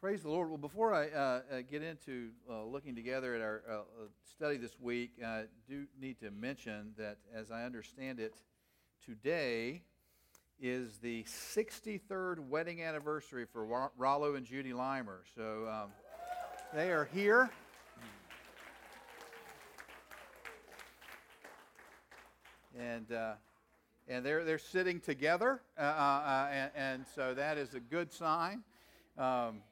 Praise the Lord. Well, before I uh, uh, get into uh, looking together at our uh, uh, study this week, I do need to mention that, as I understand it, today is the 63rd wedding anniversary for Rollo and Judy Limer. So um, they are here. And, and they're, they're sitting together, and, and, so that is a good sign. Um,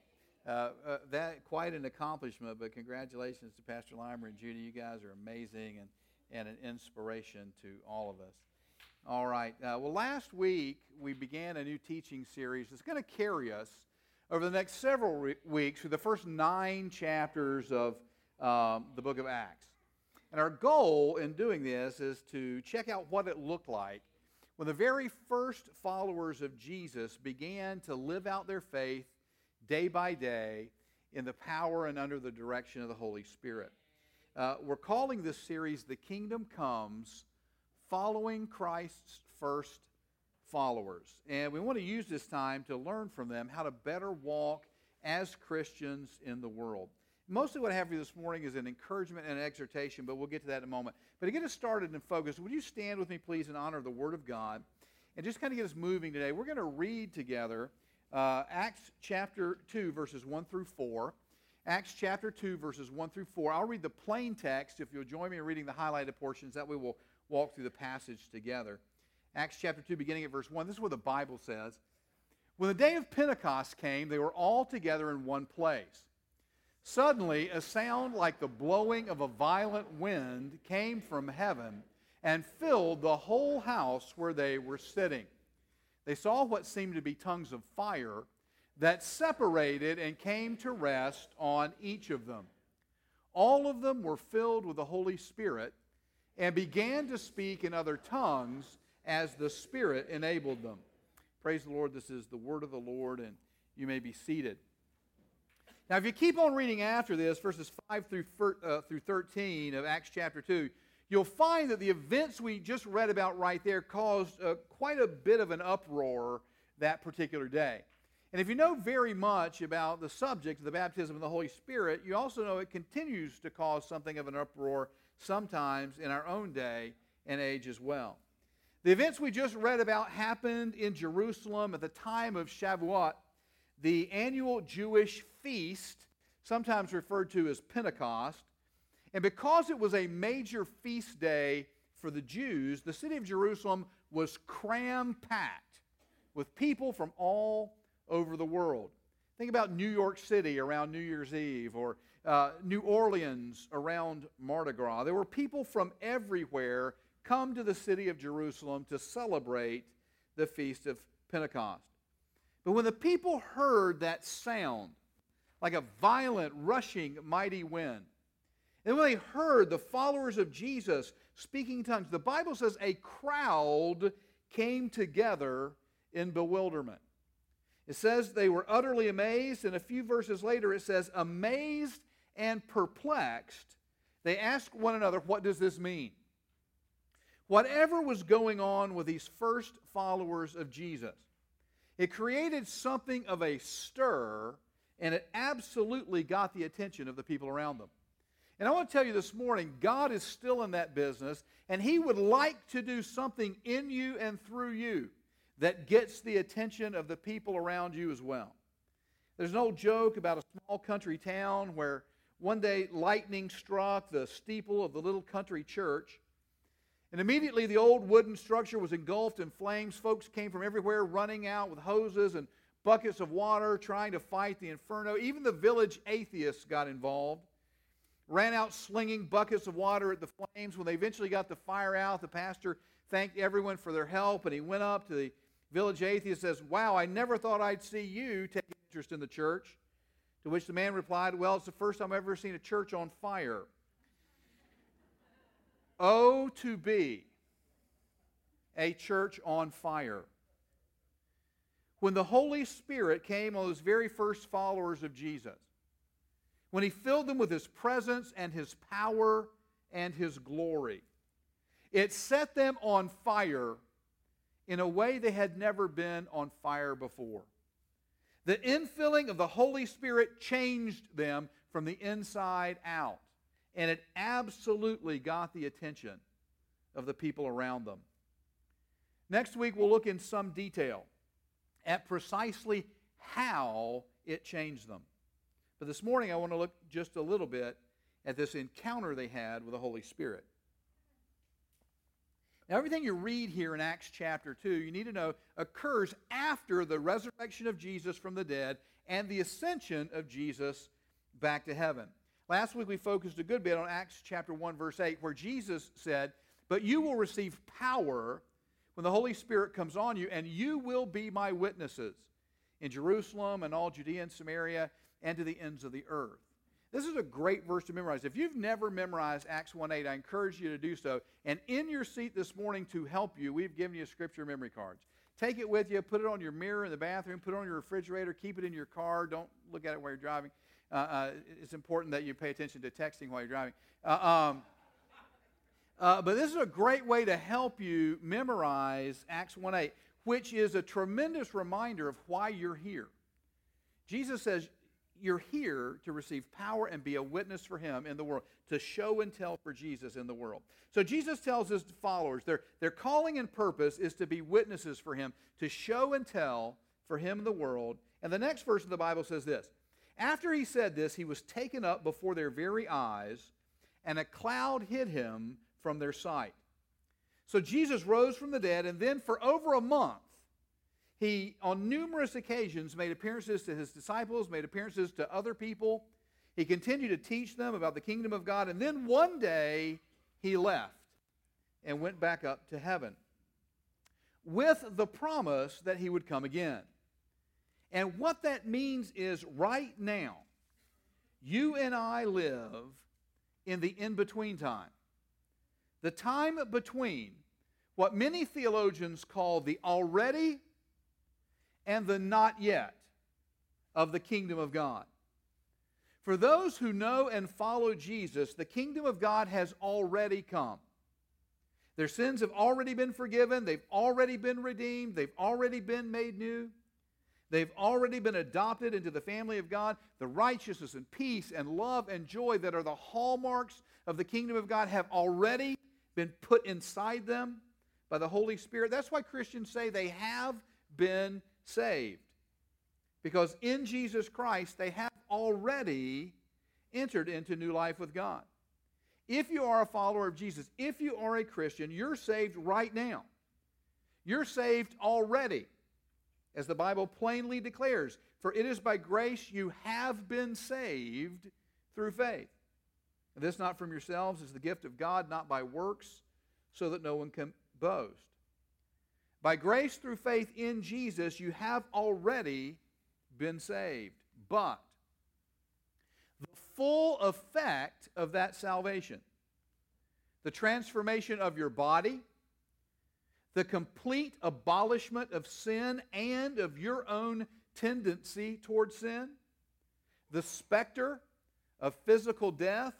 uh, uh, that quite an accomplishment, but congratulations to Pastor Limer and Judy. You guys are amazing and, and an inspiration to all of us. All right. Uh, well, last week we began a new teaching series that's going to carry us over the next several re- weeks through the first nine chapters of um, the book of Acts. And our goal in doing this is to check out what it looked like when the very first followers of Jesus began to live out their faith day by day in the power and under the direction of the Holy Spirit. Uh, we're calling this series The Kingdom Comes Following Christ's First Followers. And we want to use this time to learn from them how to better walk as Christians in the world. Mostly what I have for you this morning is an encouragement and an exhortation, but we'll get to that in a moment. But to get us started and focused, would you stand with me, please, in honor of the Word of God and just kind of get us moving today? We're going to read together uh, Acts chapter 2, verses 1 through 4. Acts chapter 2, verses 1 through 4. I'll read the plain text if you'll join me in reading the highlighted portions. That way we'll walk through the passage together. Acts chapter 2, beginning at verse 1. This is what the Bible says. When the day of Pentecost came, they were all together in one place. Suddenly, a sound like the blowing of a violent wind came from heaven and filled the whole house where they were sitting they saw what seemed to be tongues of fire that separated and came to rest on each of them. All of them were filled with the Holy Spirit and began to speak in other tongues as the Spirit enabled them. Praise the Lord. This is the word of the Lord, and you may be seated. Now, if you keep on reading after this, verses 5 through, uh, through 13 of Acts chapter 2, you'll find that the events we just read about right there caused uh, quite a bit of an uproar that particular day. And if you know very much about the subject of the baptism of the Holy Spirit, you also know it continues to cause something of an uproar sometimes in our own day and age as well. The events we just read about happened in Jerusalem at the time of Shavuot, the annual Jewish feast, sometimes referred to as Pentecost. And because it was a major feast day for the Jews, the city of Jerusalem was cram packed with people from all over the world. Think about New York City around New Year's Eve or uh, New Orleans around Mardi Gras. There were people from everywhere come to the city of Jerusalem to celebrate the Feast of Pentecost. But when the people heard that sound, like a violent, rushing, mighty wind, and when they heard the followers of Jesus speaking tongues, the Bible says a crowd came together in bewilderment. It says they were utterly amazed, and a few verses later it says, amazed and perplexed, they asked one another, What does this mean? Whatever was going on with these first followers of Jesus, it created something of a stir, and it absolutely got the attention of the people around them. And I want to tell you this morning, God is still in that business, and He would like to do something in you and through you that gets the attention of the people around you as well. There's an old joke about a small country town where one day lightning struck the steeple of the little country church, and immediately the old wooden structure was engulfed in flames. Folks came from everywhere running out with hoses and buckets of water trying to fight the inferno. Even the village atheists got involved ran out slinging buckets of water at the flames. When they eventually got the fire out, the pastor thanked everyone for their help, and he went up to the village atheist and says, Wow, I never thought I'd see you take interest in the church. To which the man replied, Well, it's the first time I've ever seen a church on fire. Oh, to be a church on fire. When the Holy Spirit came on those very first followers of Jesus, when he filled them with his presence and his power and his glory. It set them on fire in a way they had never been on fire before. The infilling of the Holy Spirit changed them from the inside out. And it absolutely got the attention of the people around them. Next week, we'll look in some detail at precisely how it changed them. But this morning, I want to look just a little bit at this encounter they had with the Holy Spirit. Now, everything you read here in Acts chapter 2, you need to know, occurs after the resurrection of Jesus from the dead and the ascension of Jesus back to heaven. Last week we focused a good bit on Acts chapter 1, verse 8, where Jesus said, But you will receive power when the Holy Spirit comes on you, and you will be my witnesses in Jerusalem and all Judea and Samaria and to the ends of the earth. This is a great verse to memorize. If you've never memorized Acts 1 8, I encourage you to do so. And in your seat this morning to help you, we've given you scripture memory cards. Take it with you, put it on your mirror in the bathroom, put it on your refrigerator, keep it in your car. Don't look at it while you're driving. Uh, uh, it's important that you pay attention to texting while you're driving. Uh, um, uh, but this is a great way to help you memorize Acts 1 8, which is a tremendous reminder of why you're here. Jesus says, you're here to receive power and be a witness for him in the world, to show and tell for Jesus in the world. So Jesus tells his followers their, their calling and purpose is to be witnesses for him, to show and tell for him in the world. And the next verse of the Bible says this After he said this, he was taken up before their very eyes, and a cloud hid him from their sight. So Jesus rose from the dead, and then for over a month, he, on numerous occasions, made appearances to his disciples, made appearances to other people. He continued to teach them about the kingdom of God. And then one day, he left and went back up to heaven with the promise that he would come again. And what that means is right now, you and I live in the in between time. The time between what many theologians call the already and the not yet of the kingdom of God. For those who know and follow Jesus, the kingdom of God has already come. Their sins have already been forgiven, they've already been redeemed, they've already been made new. They've already been adopted into the family of God. The righteousness and peace and love and joy that are the hallmarks of the kingdom of God have already been put inside them by the Holy Spirit. That's why Christians say they have been saved. Because in Jesus Christ, they have already entered into new life with God. If you are a follower of Jesus, if you are a Christian, you're saved right now. You're saved already, as the Bible plainly declares. For it is by grace you have been saved through faith. And this not from yourselves is the gift of God, not by works, so that no one can boast. By grace through faith in Jesus, you have already been saved. But the full effect of that salvation, the transformation of your body, the complete abolishment of sin and of your own tendency towards sin, the specter of physical death,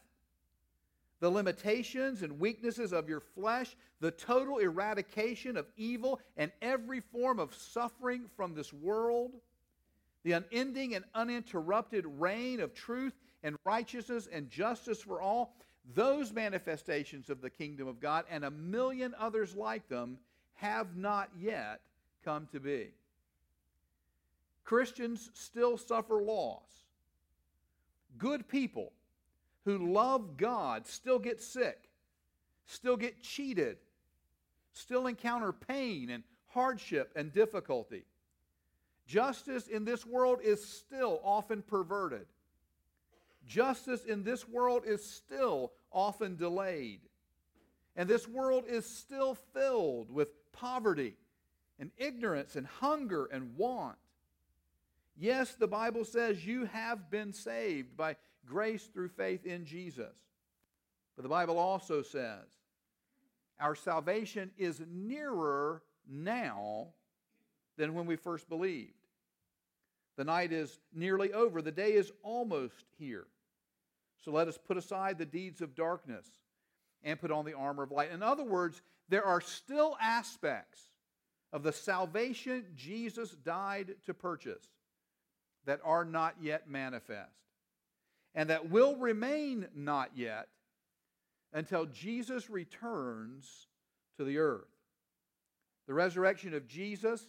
the limitations and weaknesses of your flesh, the total eradication of evil and every form of suffering from this world, the unending and uninterrupted reign of truth and righteousness and justice for all, those manifestations of the kingdom of God and a million others like them have not yet come to be. Christians still suffer loss. Good people who love God still get sick, still get cheated, still encounter pain and hardship and difficulty. Justice in this world is still often perverted. Justice in this world is still often delayed. And this world is still filled with poverty and ignorance and hunger and want. Yes, the Bible says you have been saved by grace through faith in Jesus. But the Bible also says our salvation is nearer now than when we first believed. The night is nearly over, the day is almost here. So let us put aside the deeds of darkness and put on the armor of light. In other words, there are still aspects of the salvation Jesus died to purchase that are not yet manifest, and that will remain not yet until Jesus returns to the earth. The resurrection of Jesus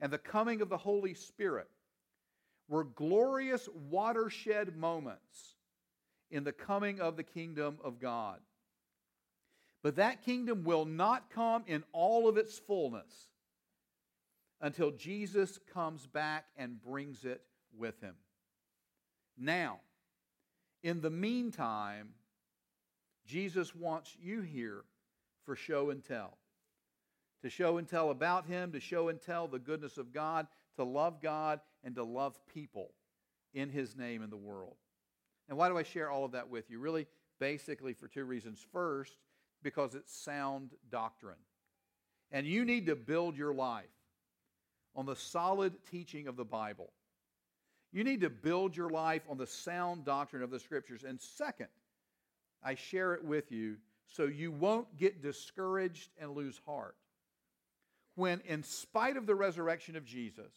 and the coming of the Holy Spirit were glorious watershed moments in the coming of the kingdom of God. But that kingdom will not come in all of its fullness until Jesus comes back and brings it with him. Now, in the meantime, Jesus wants you here for show and tell. To show and tell about him, to show and tell the goodness of God, to love God, and to love people in his name in the world. And why do I share all of that with you? Really, basically, for two reasons. First, because it's sound doctrine. And you need to build your life on the solid teaching of the Bible. You need to build your life on the sound doctrine of the Scriptures. And second, I share it with you so you won't get discouraged and lose heart. When, in spite of the resurrection of Jesus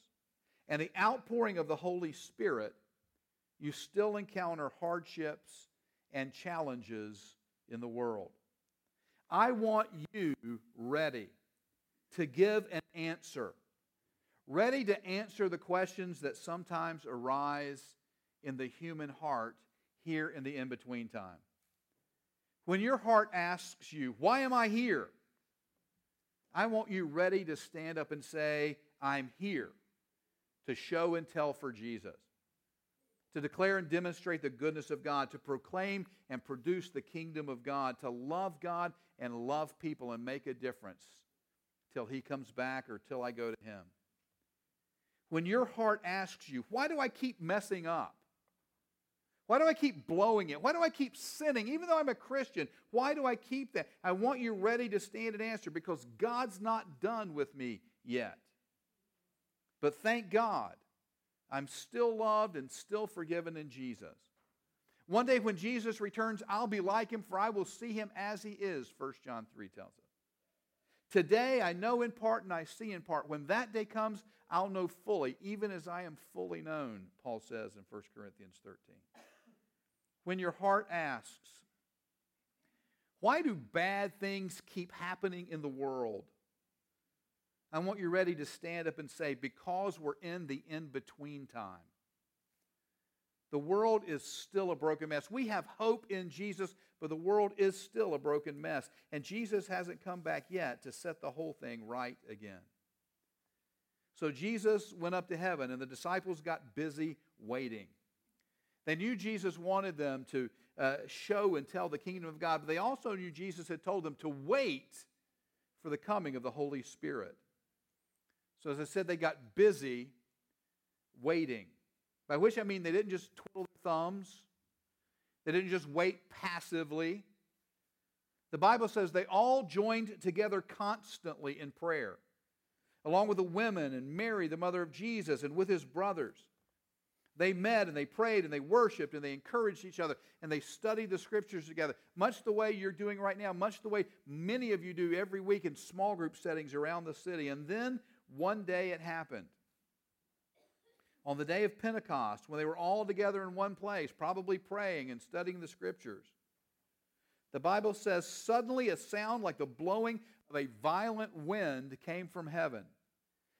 and the outpouring of the Holy Spirit, you still encounter hardships and challenges in the world. I want you ready to give an answer, ready to answer the questions that sometimes arise in the human heart here in the in between time. When your heart asks you, Why am I here? I want you ready to stand up and say, I'm here to show and tell for Jesus to declare and demonstrate the goodness of God, to proclaim and produce the kingdom of God, to love God and love people and make a difference till He comes back or till I go to Him. When your heart asks you, why do I keep messing up? Why do I keep blowing it? Why do I keep sinning? Even though I'm a Christian, why do I keep that? I want you ready to stand and answer because God's not done with me yet. But thank God I'm still loved and still forgiven in Jesus. One day when Jesus returns, I'll be like him, for I will see him as he is, 1 John 3 tells us. Today I know in part and I see in part. When that day comes, I'll know fully, even as I am fully known, Paul says in 1 Corinthians 13. When your heart asks, why do bad things keep happening in the world? I want you ready to stand up and say, because we're in the in between time. The world is still a broken mess. We have hope in Jesus, but the world is still a broken mess. And Jesus hasn't come back yet to set the whole thing right again. So Jesus went up to heaven, and the disciples got busy waiting. They knew Jesus wanted them to uh, show and tell the kingdom of God, but they also knew Jesus had told them to wait for the coming of the Holy Spirit. So, as I said, they got busy waiting. By which I mean they didn't just twiddle their thumbs, they didn't just wait passively. The Bible says they all joined together constantly in prayer, along with the women and Mary, the mother of Jesus, and with his brothers. They met and they prayed and they worshiped and they encouraged each other and they studied the scriptures together, much the way you're doing right now, much the way many of you do every week in small group settings around the city. And then one day it happened. On the day of Pentecost, when they were all together in one place, probably praying and studying the scriptures, the Bible says, suddenly a sound like the blowing of a violent wind came from heaven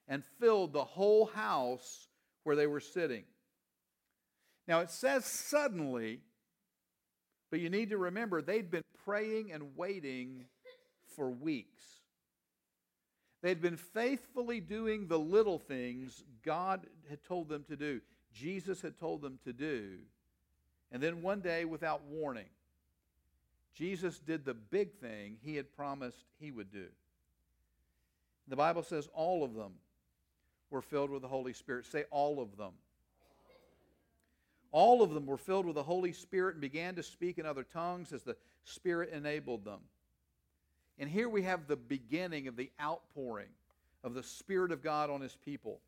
and filled the whole house where they were sitting. Now it says suddenly, but you need to remember they'd been praying and waiting for weeks. They'd been faithfully doing the little things God had told them to do, Jesus had told them to do. And then one day, without warning, Jesus did the big thing he had promised he would do. The Bible says all of them were filled with the Holy Spirit. Say all of them. All of them were filled with the Holy Spirit and began to speak in other tongues as the Spirit enabled them. And here we have the beginning of the outpouring of the Spirit of God on his people.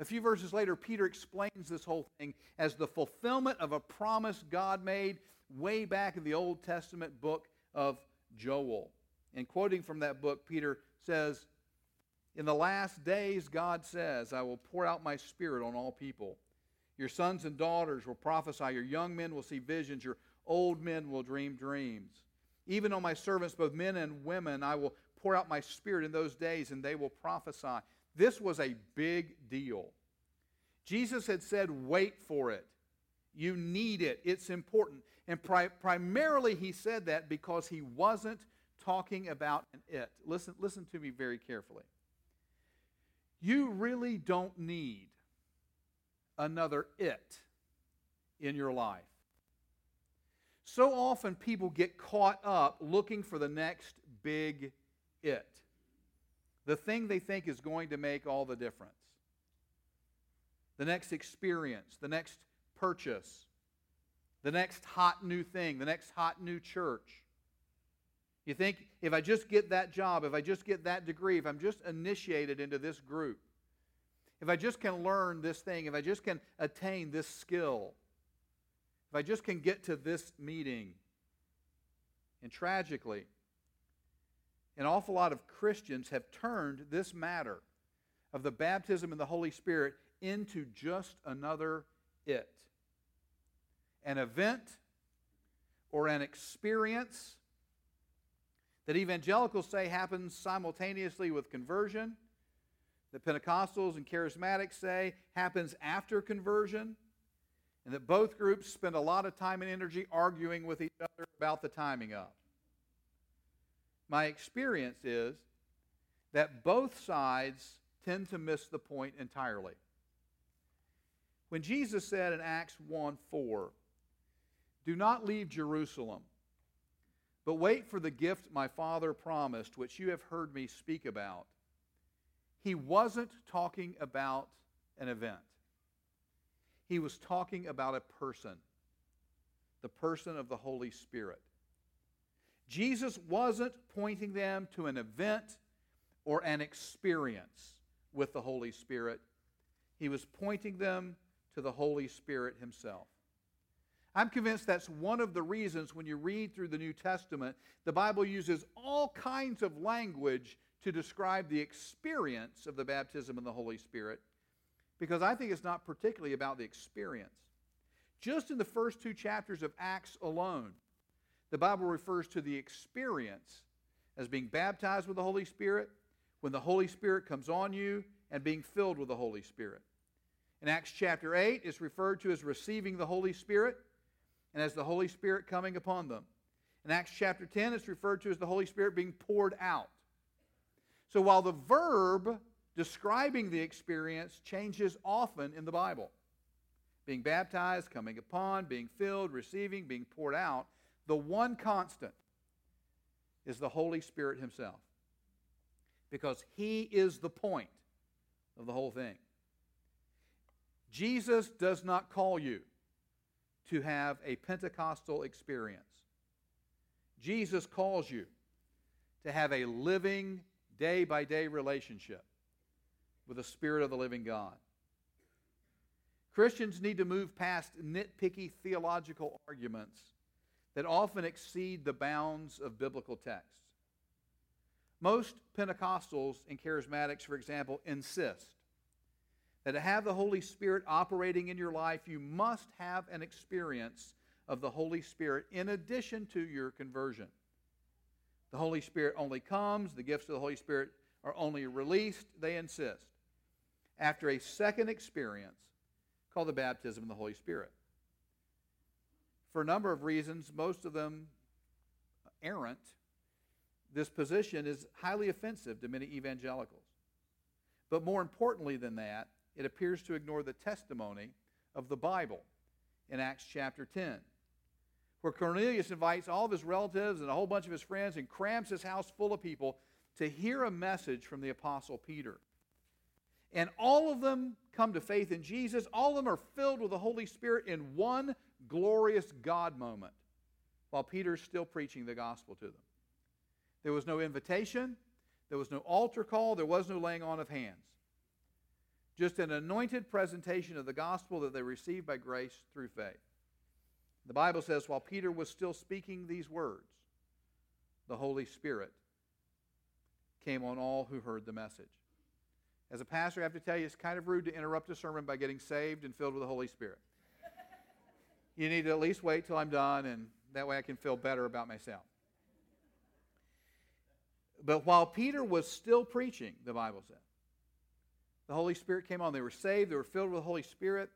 A few verses later, Peter explains this whole thing as the fulfillment of a promise God made way back in the Old Testament book of Joel. And quoting from that book, Peter says, In the last days, God says, I will pour out my Spirit on all people. Your sons and daughters will prophesy. Your young men will see visions. Your old men will dream dreams. Even on my servants, both men and women, I will pour out my spirit in those days, and they will prophesy. This was a big deal. Jesus had said, Wait for it. You need it. It's important. And pri- primarily, he said that because he wasn't talking about an it. Listen, listen to me very carefully. You really don't need another it in your life. So often people get caught up looking for the next big it, the thing they think is going to make all the difference, the next experience, the next purchase, the next hot new thing, the next hot new church. You think if I just get that job, if I just get that degree, if I'm just initiated into this group, if I just can learn this thing, if I just can attain this skill, if I just can get to this meeting. And tragically, an awful lot of Christians have turned this matter of the baptism in the Holy Spirit into just another it. An event or an experience that evangelicals say happens simultaneously with conversion, that Pentecostals and charismatics say happens after conversion, and that both groups spend a lot of time and energy arguing with each other about the timing of. My experience is that both sides tend to miss the point entirely. When Jesus said in Acts 1 4, Do not leave Jerusalem but wait for the gift my Father promised, which you have heard me speak about. He wasn't talking about an event, he was talking about a person, the person of the Holy Spirit. Jesus wasn't pointing them to an event or an experience with the Holy Spirit. He was pointing them to the Holy Spirit Himself. I'm convinced that's one of the reasons when you read through the New Testament, the Bible uses all kinds of language to describe the experience of the baptism of the Holy Spirit, because I think it's not particularly about the experience. Just in the first two chapters of Acts alone, the Bible refers to the experience as being baptized with the Holy Spirit, when the Holy Spirit comes on you, and being filled with the Holy Spirit. In Acts chapter 8, it's referred to as receiving the Holy Spirit and as the Holy Spirit coming upon them. In Acts chapter 10, it's referred to as the Holy Spirit being poured out. So while the verb describing the experience changes often in the Bible, being baptized, coming upon, being filled, receiving, being poured out, the one constant is the Holy Spirit Himself. Because He is the point of the whole thing. Jesus does not call you to have a Pentecostal experience. Jesus calls you to have a living, day by day relationship with the Spirit of the living God. Christians need to move past nitpicky theological arguments that often exceed the bounds of biblical texts. Most Pentecostals and charismatics, for example, insist that to have the Holy Spirit operating in your life, you must have an experience of the Holy Spirit in addition to your conversion. The Holy Spirit only comes, the gifts of the Holy Spirit are only released, they insist, after a second experience called the baptism of the Holy Spirit. For a number of reasons, most of them errant, this position is highly offensive to many evangelicals. But more importantly than that, it appears to ignore the testimony of the Bible in Acts chapter 10, where Cornelius invites all of his relatives and a whole bunch of his friends and crams his house full of people to hear a message from the Apostle Peter. And all of them come to faith in Jesus. All of them are filled with the Holy Spirit in one glorious God moment while Peter's still preaching the gospel to them. There was no invitation, there was no altar call, there was no laying on of hands just an anointed presentation of the gospel that they received by grace through faith. The Bible says, while Peter was still speaking these words, the Holy Spirit came on all who heard the message. As a pastor, I have to tell you, it's kind of rude to interrupt a sermon by getting saved and filled with the Holy Spirit. you need to at least wait till I'm done, and that way I can feel better about myself. But while Peter was still preaching, the Bible said, the Holy Spirit came on. They were saved, they were filled with the Holy Spirit.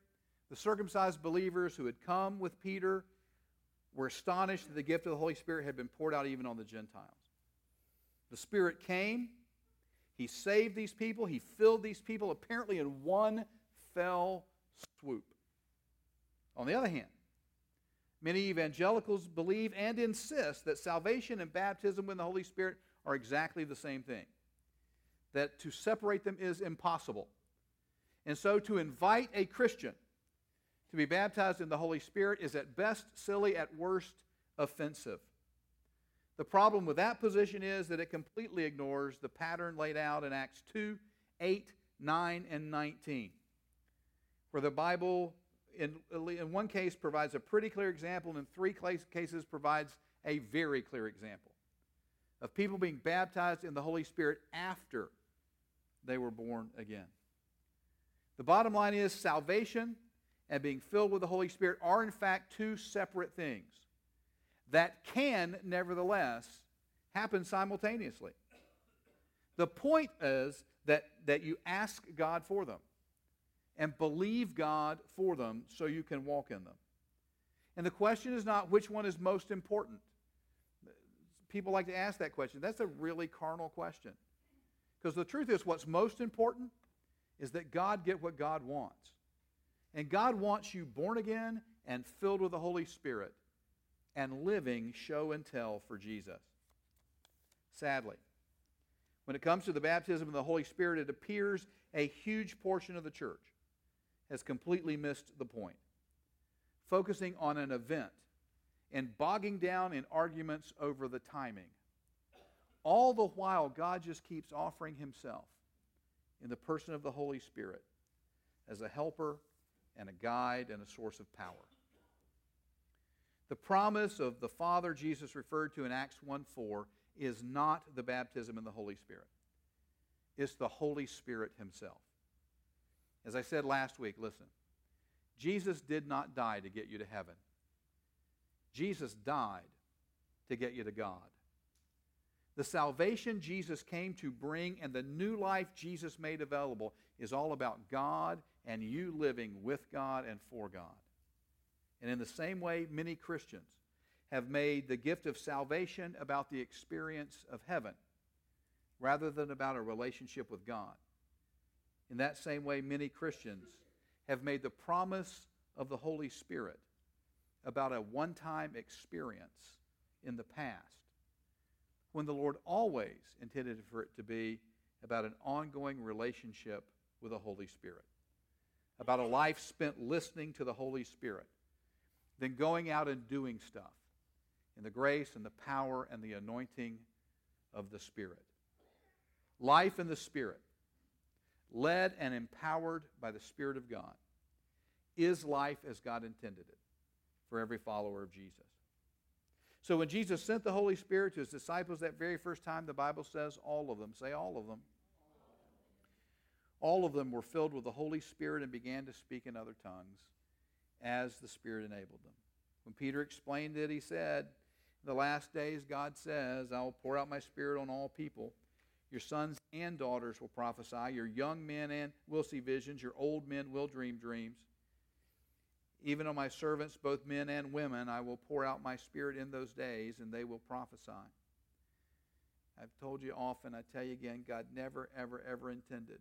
The circumcised believers who had come with Peter were astonished that the gift of the Holy Spirit had been poured out even on the Gentiles. The Spirit came, He saved these people, He filled these people apparently in one fell swoop. On the other hand, many evangelicals believe and insist that salvation and baptism with the Holy Spirit are exactly the same thing. That to separate them is impossible. And so to invite a Christian to be baptized in the Holy Spirit is at best silly, at worst offensive. The problem with that position is that it completely ignores the pattern laid out in Acts 2 8, 9, and 19, where the Bible, in, in one case, provides a pretty clear example, and in three cases, provides a very clear example of people being baptized in the Holy Spirit after they were born again. The bottom line is salvation and being filled with the Holy Spirit are, in fact, two separate things that can, nevertheless, happen simultaneously. The point is that, that you ask God for them and believe God for them so you can walk in them. And the question is not which one is most important. People like to ask that question. That's a really carnal question. Because the truth is, what's most important is that God get what God wants. And God wants you born again and filled with the Holy Spirit and living show and tell for Jesus. Sadly, when it comes to the baptism of the Holy Spirit, it appears a huge portion of the church has completely missed the point, focusing on an event and bogging down in arguments over the timing. All the while, God just keeps offering Himself in the person of the Holy Spirit as a helper and a guide and a source of power. The promise of the Father Jesus referred to in Acts 1 4 is not the baptism in the Holy Spirit, it's the Holy Spirit Himself. As I said last week, listen, Jesus did not die to get you to heaven, Jesus died to get you to God. The salvation Jesus came to bring and the new life Jesus made available is all about God and you living with God and for God. And in the same way, many Christians have made the gift of salvation about the experience of heaven rather than about a relationship with God. In that same way, many Christians have made the promise of the Holy Spirit about a one time experience in the past when the Lord always intended for it to be about an ongoing relationship with the Holy Spirit about a life spent listening to the Holy Spirit then going out and doing stuff in the grace and the power and the anointing of the Spirit. Life in the Spirit, led and empowered by the Spirit of God, is life as God intended it for every follower of Jesus. So when Jesus sent the Holy Spirit to his disciples that very first time, the Bible says all of them, say all of them, all of them were filled with the Holy Spirit and began to speak in other tongues as the Spirit enabled them. When Peter explained it, he said, In the last days, God says, I will pour out my Spirit on all people. Your sons and daughters will prophesy. Your young men and will see visions. Your old men will dream dreams. Even on my servants, both men and women, I will pour out my Spirit in those days, and they will prophesy. I've told you often, I tell you again, God never, ever, ever intended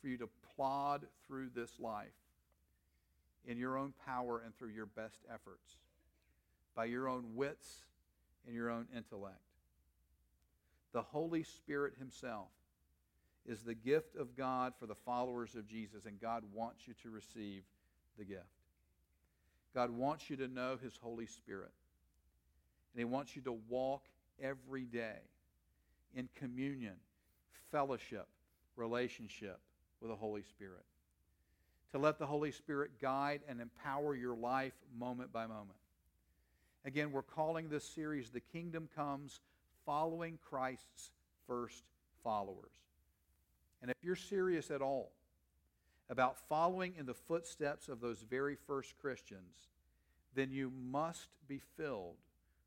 for you to plod through this life in your own power and through your best efforts, by your own wits and your own intellect. The Holy Spirit Himself is the gift of God for the followers of Jesus, and God wants you to receive the gift. God wants you to know His Holy Spirit, and He wants you to walk every day in communion, fellowship, relationship with the Holy Spirit. To let the Holy Spirit guide and empower your life moment by moment. Again, we're calling this series The Kingdom Comes Following Christ's First Followers. And if you're serious at all about following in the footsteps of those very first Christians, then you must be filled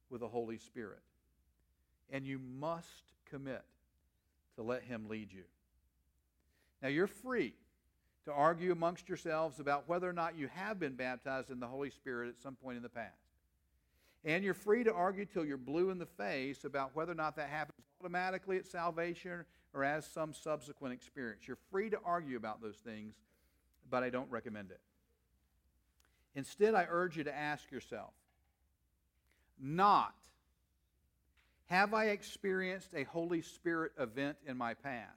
with the Holy Spirit. And you must commit to let Him lead you. Now, you're free to argue amongst yourselves about whether or not you have been baptized in the Holy Spirit at some point in the past. And you're free to argue till you're blue in the face about whether or not that happens automatically at salvation or as some subsequent experience. You're free to argue about those things, but I don't recommend it. Instead, I urge you to ask yourself not, have I experienced a Holy Spirit event in my past?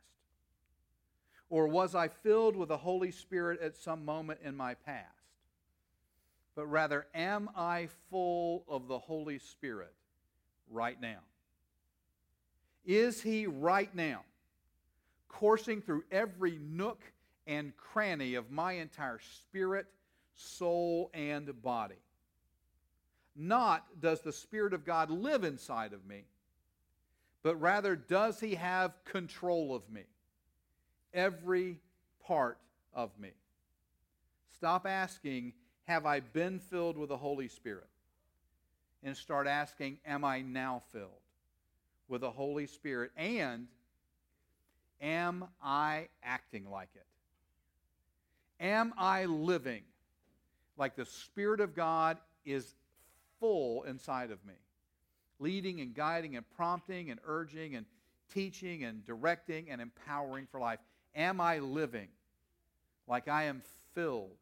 Or was I filled with the Holy Spirit at some moment in my past? But rather, am I full of the Holy Spirit right now? Is He right now coursing through every nook and cranny of my entire spirit, soul, and body? Not does the Spirit of God live inside of me, but rather does He have control of me? every part of me. Stop asking, Have I been filled with the Holy Spirit? And start asking, Am I now filled with the Holy Spirit? And am I acting like it? Am I living like the Spirit of God is full inside of me? Leading and guiding and prompting and urging and teaching and directing and empowering for life. Am I living like I am filled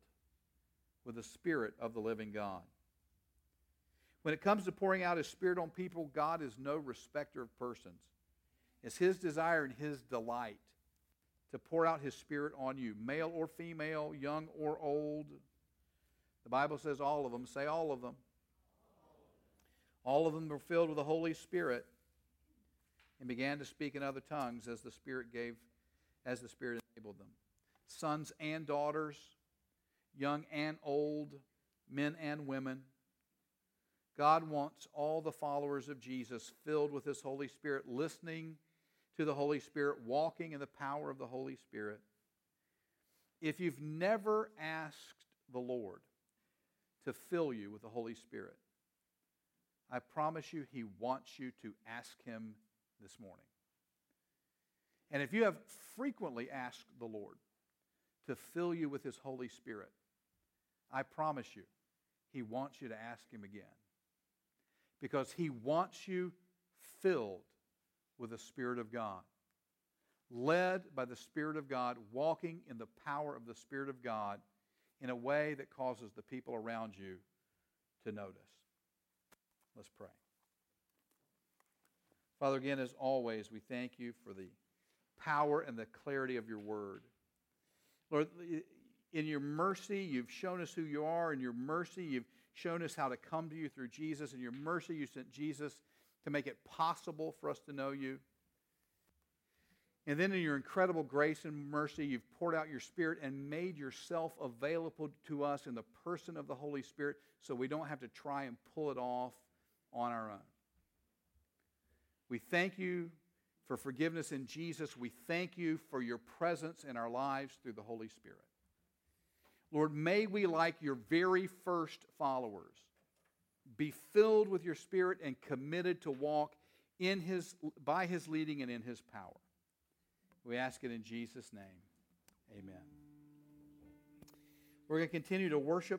with the Spirit of the living God? When it comes to pouring out His Spirit on people, God is no respecter of persons. It's His desire and His delight to pour out His Spirit on you, male or female, young or old. The Bible says all of them. Say all of them. All of them were filled with the Holy Spirit and began to speak in other tongues as the Spirit gave as the Spirit enabled them. Sons and daughters, young and old, men and women. God wants all the followers of Jesus filled with His Holy Spirit, listening to the Holy Spirit, walking in the power of the Holy Spirit. If you've never asked the Lord to fill you with the Holy Spirit, I promise you He wants you to ask Him this morning. And if you have frequently asked the Lord to fill you with His Holy Spirit, I promise you, He wants you to ask Him again. Because He wants you filled with the Spirit of God, led by the Spirit of God, walking in the power of the Spirit of God in a way that causes the people around you to notice. Let's pray. Father, again, as always, we thank you for the power and the clarity of your word. Lord, in your mercy, you've shown us who you are. In your mercy, you've shown us how to come to you through Jesus. In your mercy, you sent Jesus to make it possible for us to know you. And then in your incredible grace and mercy, you've poured out your Spirit and made yourself available to us in the person of the Holy Spirit so we don't have to try and pull it off on our own. We thank you for forgiveness in Jesus. We thank you for your presence in our lives through the Holy Spirit. Lord, may we, like your very first followers, be filled with your Spirit and committed to walk in his, by his leading and in his power. We ask it in Jesus' name. Amen. We're going to continue to worship